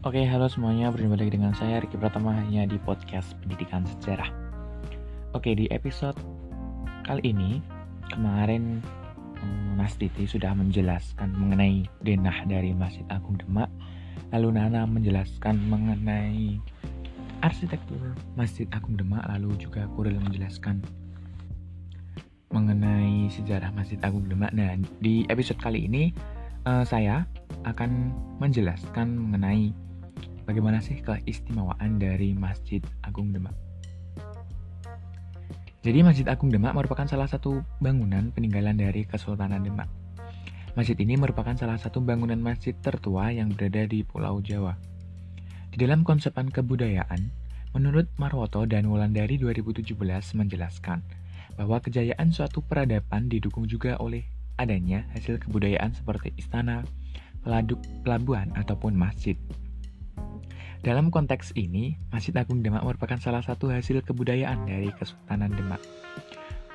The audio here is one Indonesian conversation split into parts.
Oke, halo semuanya. Berjumpa lagi dengan saya Riki Pratama hanya di podcast Pendidikan Sejarah. Oke, di episode kali ini kemarin hmm, Mas Titi sudah menjelaskan mengenai denah dari Masjid Agung Demak. Lalu Nana menjelaskan mengenai arsitektur Masjid Agung Demak. Lalu juga Kuril menjelaskan mengenai sejarah Masjid Agung Demak. Nah, di episode kali ini uh, saya akan menjelaskan mengenai Bagaimana sih keistimewaan dari Masjid Agung Demak? Jadi Masjid Agung Demak merupakan salah satu bangunan peninggalan dari Kesultanan Demak. Masjid ini merupakan salah satu bangunan masjid tertua yang berada di Pulau Jawa. Di dalam konsepan kebudayaan, menurut Marwoto dan Wulandari 2017 menjelaskan bahwa kejayaan suatu peradaban didukung juga oleh adanya hasil kebudayaan seperti istana, pelabuhan, ataupun masjid. Dalam konteks ini, Masjid Agung Demak merupakan salah satu hasil kebudayaan dari Kesultanan Demak.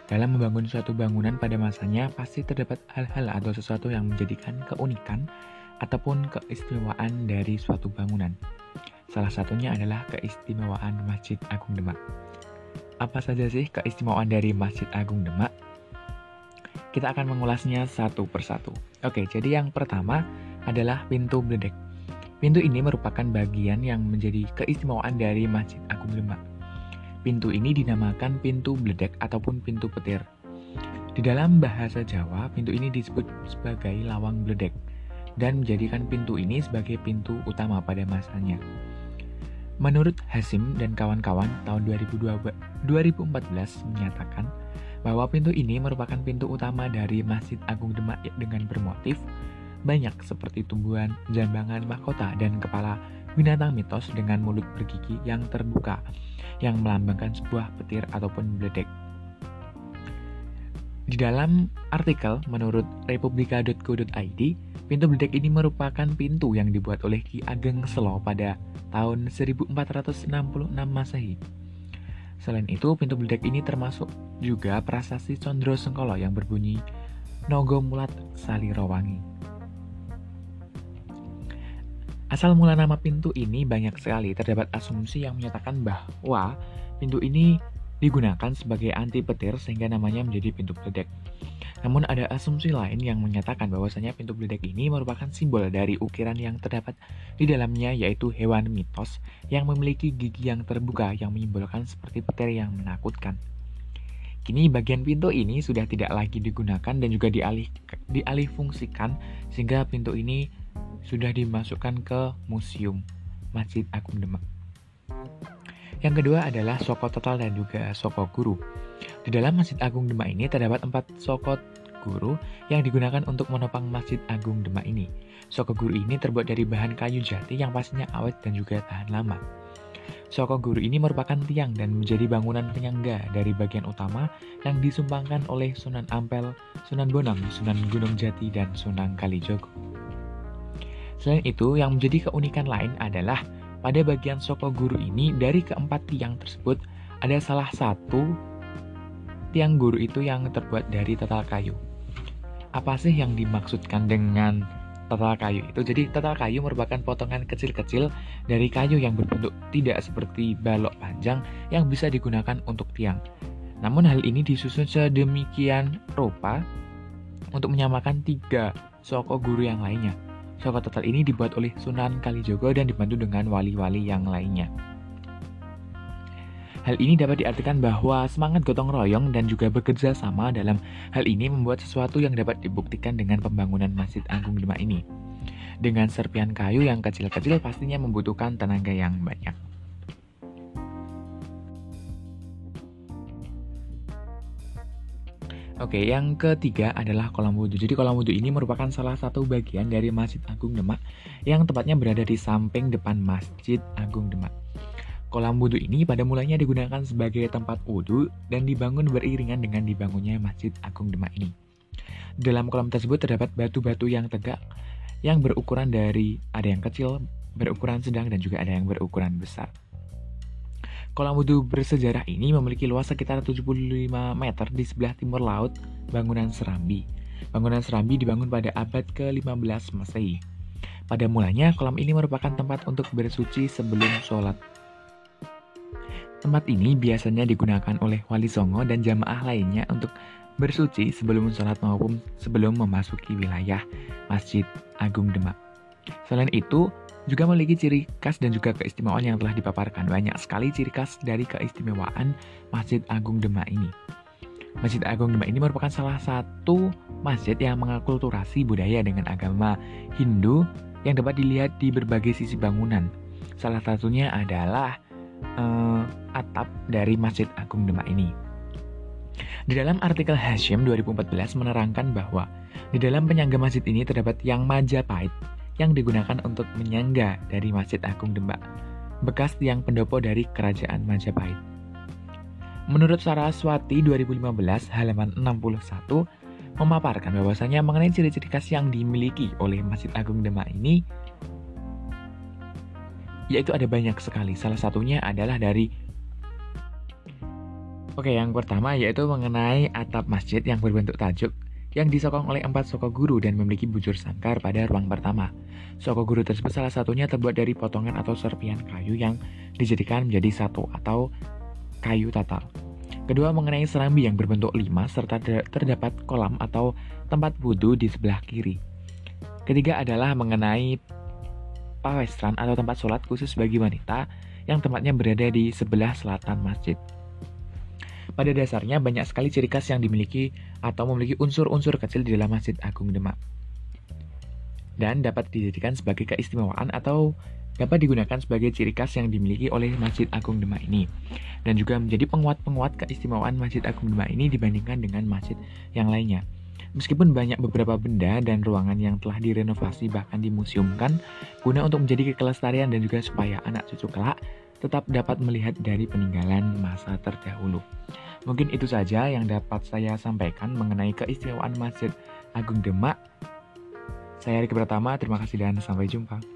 Dalam membangun suatu bangunan pada masanya, pasti terdapat hal-hal atau sesuatu yang menjadikan keunikan ataupun keistimewaan dari suatu bangunan. Salah satunya adalah keistimewaan Masjid Agung Demak. Apa saja sih keistimewaan dari Masjid Agung Demak? Kita akan mengulasnya satu persatu. Oke, jadi yang pertama adalah pintu beledek. Pintu ini merupakan bagian yang menjadi keistimewaan dari Masjid Agung Demak. Pintu ini dinamakan pintu bledek ataupun pintu petir. Di dalam bahasa Jawa, pintu ini disebut sebagai lawang bledek dan menjadikan pintu ini sebagai pintu utama pada masanya. Menurut Hasim dan kawan-kawan tahun 2014 menyatakan bahwa pintu ini merupakan pintu utama dari Masjid Agung Demak dengan bermotif banyak seperti tumbuhan, jambangan mahkota, dan kepala binatang mitos dengan mulut bergigi yang terbuka yang melambangkan sebuah petir ataupun beledek. Di dalam artikel menurut republika.co.id, pintu beledek ini merupakan pintu yang dibuat oleh Ki Ageng Selo pada tahun 1466 Masehi. Selain itu, pintu beledek ini termasuk juga prasasti Condro Sengkolo yang berbunyi Nogo Mulat Salirowangi. Asal mula nama pintu ini banyak sekali terdapat asumsi yang menyatakan bahwa pintu ini digunakan sebagai anti petir sehingga namanya menjadi pintu beledek. Namun ada asumsi lain yang menyatakan bahwasanya pintu beledek ini merupakan simbol dari ukiran yang terdapat di dalamnya yaitu hewan mitos yang memiliki gigi yang terbuka yang menyimbolkan seperti petir yang menakutkan. Kini bagian pintu ini sudah tidak lagi digunakan dan juga dialih dialih fungsikan sehingga pintu ini sudah dimasukkan ke Museum Masjid Agung Demak. Yang kedua adalah sokot total dan juga sokot guru. Di dalam Masjid Agung Demak ini terdapat empat sokot guru yang digunakan untuk menopang Masjid Agung Demak ini. Sokot guru ini terbuat dari bahan kayu jati yang pastinya awet dan juga tahan lama. Sokot guru ini merupakan tiang dan menjadi bangunan penyangga dari bagian utama yang disumbangkan oleh Sunan Ampel, Sunan Bonang, Sunan Gunung Jati, dan Sunan Kalijogo. Selain itu, yang menjadi keunikan lain adalah pada bagian soko guru ini dari keempat tiang tersebut ada salah satu tiang guru itu yang terbuat dari tetal kayu. Apa sih yang dimaksudkan dengan tetal kayu itu? Jadi tetal kayu merupakan potongan kecil-kecil dari kayu yang berbentuk tidak seperti balok panjang yang bisa digunakan untuk tiang. Namun hal ini disusun sedemikian rupa untuk menyamakan tiga soko guru yang lainnya. Soko total ini dibuat oleh Sunan Kalijogo dan dibantu dengan wali-wali yang lainnya. Hal ini dapat diartikan bahwa semangat gotong royong dan juga bekerja sama dalam hal ini membuat sesuatu yang dapat dibuktikan dengan pembangunan Masjid Agung Demak ini. Dengan serpian kayu yang kecil-kecil pastinya membutuhkan tenaga yang banyak. Oke, yang ketiga adalah kolam wudhu. Jadi kolam wudhu ini merupakan salah satu bagian dari Masjid Agung Demak yang tepatnya berada di samping depan Masjid Agung Demak. Kolam wudhu ini pada mulanya digunakan sebagai tempat wudhu dan dibangun beriringan dengan dibangunnya Masjid Agung Demak ini. Dalam kolam tersebut terdapat batu-batu yang tegak yang berukuran dari ada yang kecil, berukuran sedang dan juga ada yang berukuran besar. Kolam wudhu bersejarah ini memiliki luas sekitar 75 meter di sebelah timur laut bangunan Serambi. Bangunan Serambi dibangun pada abad ke-15 Masehi. Pada mulanya, kolam ini merupakan tempat untuk bersuci sebelum sholat. Tempat ini biasanya digunakan oleh wali songo dan jamaah lainnya untuk bersuci sebelum sholat maupun sebelum memasuki wilayah Masjid Agung Demak. Selain itu, juga memiliki ciri khas dan juga keistimewaan yang telah dipaparkan. Banyak sekali ciri khas dari keistimewaan Masjid Agung Demak ini. Masjid Agung Demak ini merupakan salah satu masjid yang mengakulturasi budaya dengan agama Hindu yang dapat dilihat di berbagai sisi bangunan. Salah satunya adalah uh, atap dari Masjid Agung Demak ini. Di dalam artikel Hashim 2014 menerangkan bahwa di dalam penyangga masjid ini terdapat yang Majapahit yang digunakan untuk menyangga dari Masjid Agung Demak, bekas tiang pendopo dari Kerajaan Majapahit. Menurut Saraswati 2015 halaman 61 memaparkan bahwasanya mengenai ciri-ciri khas yang dimiliki oleh Masjid Agung Demak ini yaitu ada banyak sekali. Salah satunya adalah dari Oke, yang pertama yaitu mengenai atap masjid yang berbentuk tajuk yang disokong oleh empat soko guru dan memiliki bujur sangkar pada ruang pertama. Soko guru tersebut salah satunya terbuat dari potongan atau serpian kayu yang dijadikan menjadi satu atau kayu tatal. Kedua mengenai serambi yang berbentuk lima serta terdapat kolam atau tempat wudhu di sebelah kiri. Ketiga adalah mengenai pawestran atau tempat sholat khusus bagi wanita yang tempatnya berada di sebelah selatan masjid. Pada dasarnya banyak sekali ciri khas yang dimiliki atau memiliki unsur-unsur kecil di dalam Masjid Agung Demak. Dan dapat dijadikan sebagai keistimewaan atau dapat digunakan sebagai ciri khas yang dimiliki oleh Masjid Agung Demak ini. Dan juga menjadi penguat-penguat keistimewaan Masjid Agung Demak ini dibandingkan dengan masjid yang lainnya. Meskipun banyak beberapa benda dan ruangan yang telah direnovasi bahkan dimuseumkan guna untuk menjadi kelestarian dan juga supaya anak cucu kelak tetap dapat melihat dari peninggalan masa terdahulu. Mungkin itu saja yang dapat saya sampaikan mengenai keistimewaan Masjid Agung Demak. Saya Riki Pratama, terima kasih dan sampai jumpa.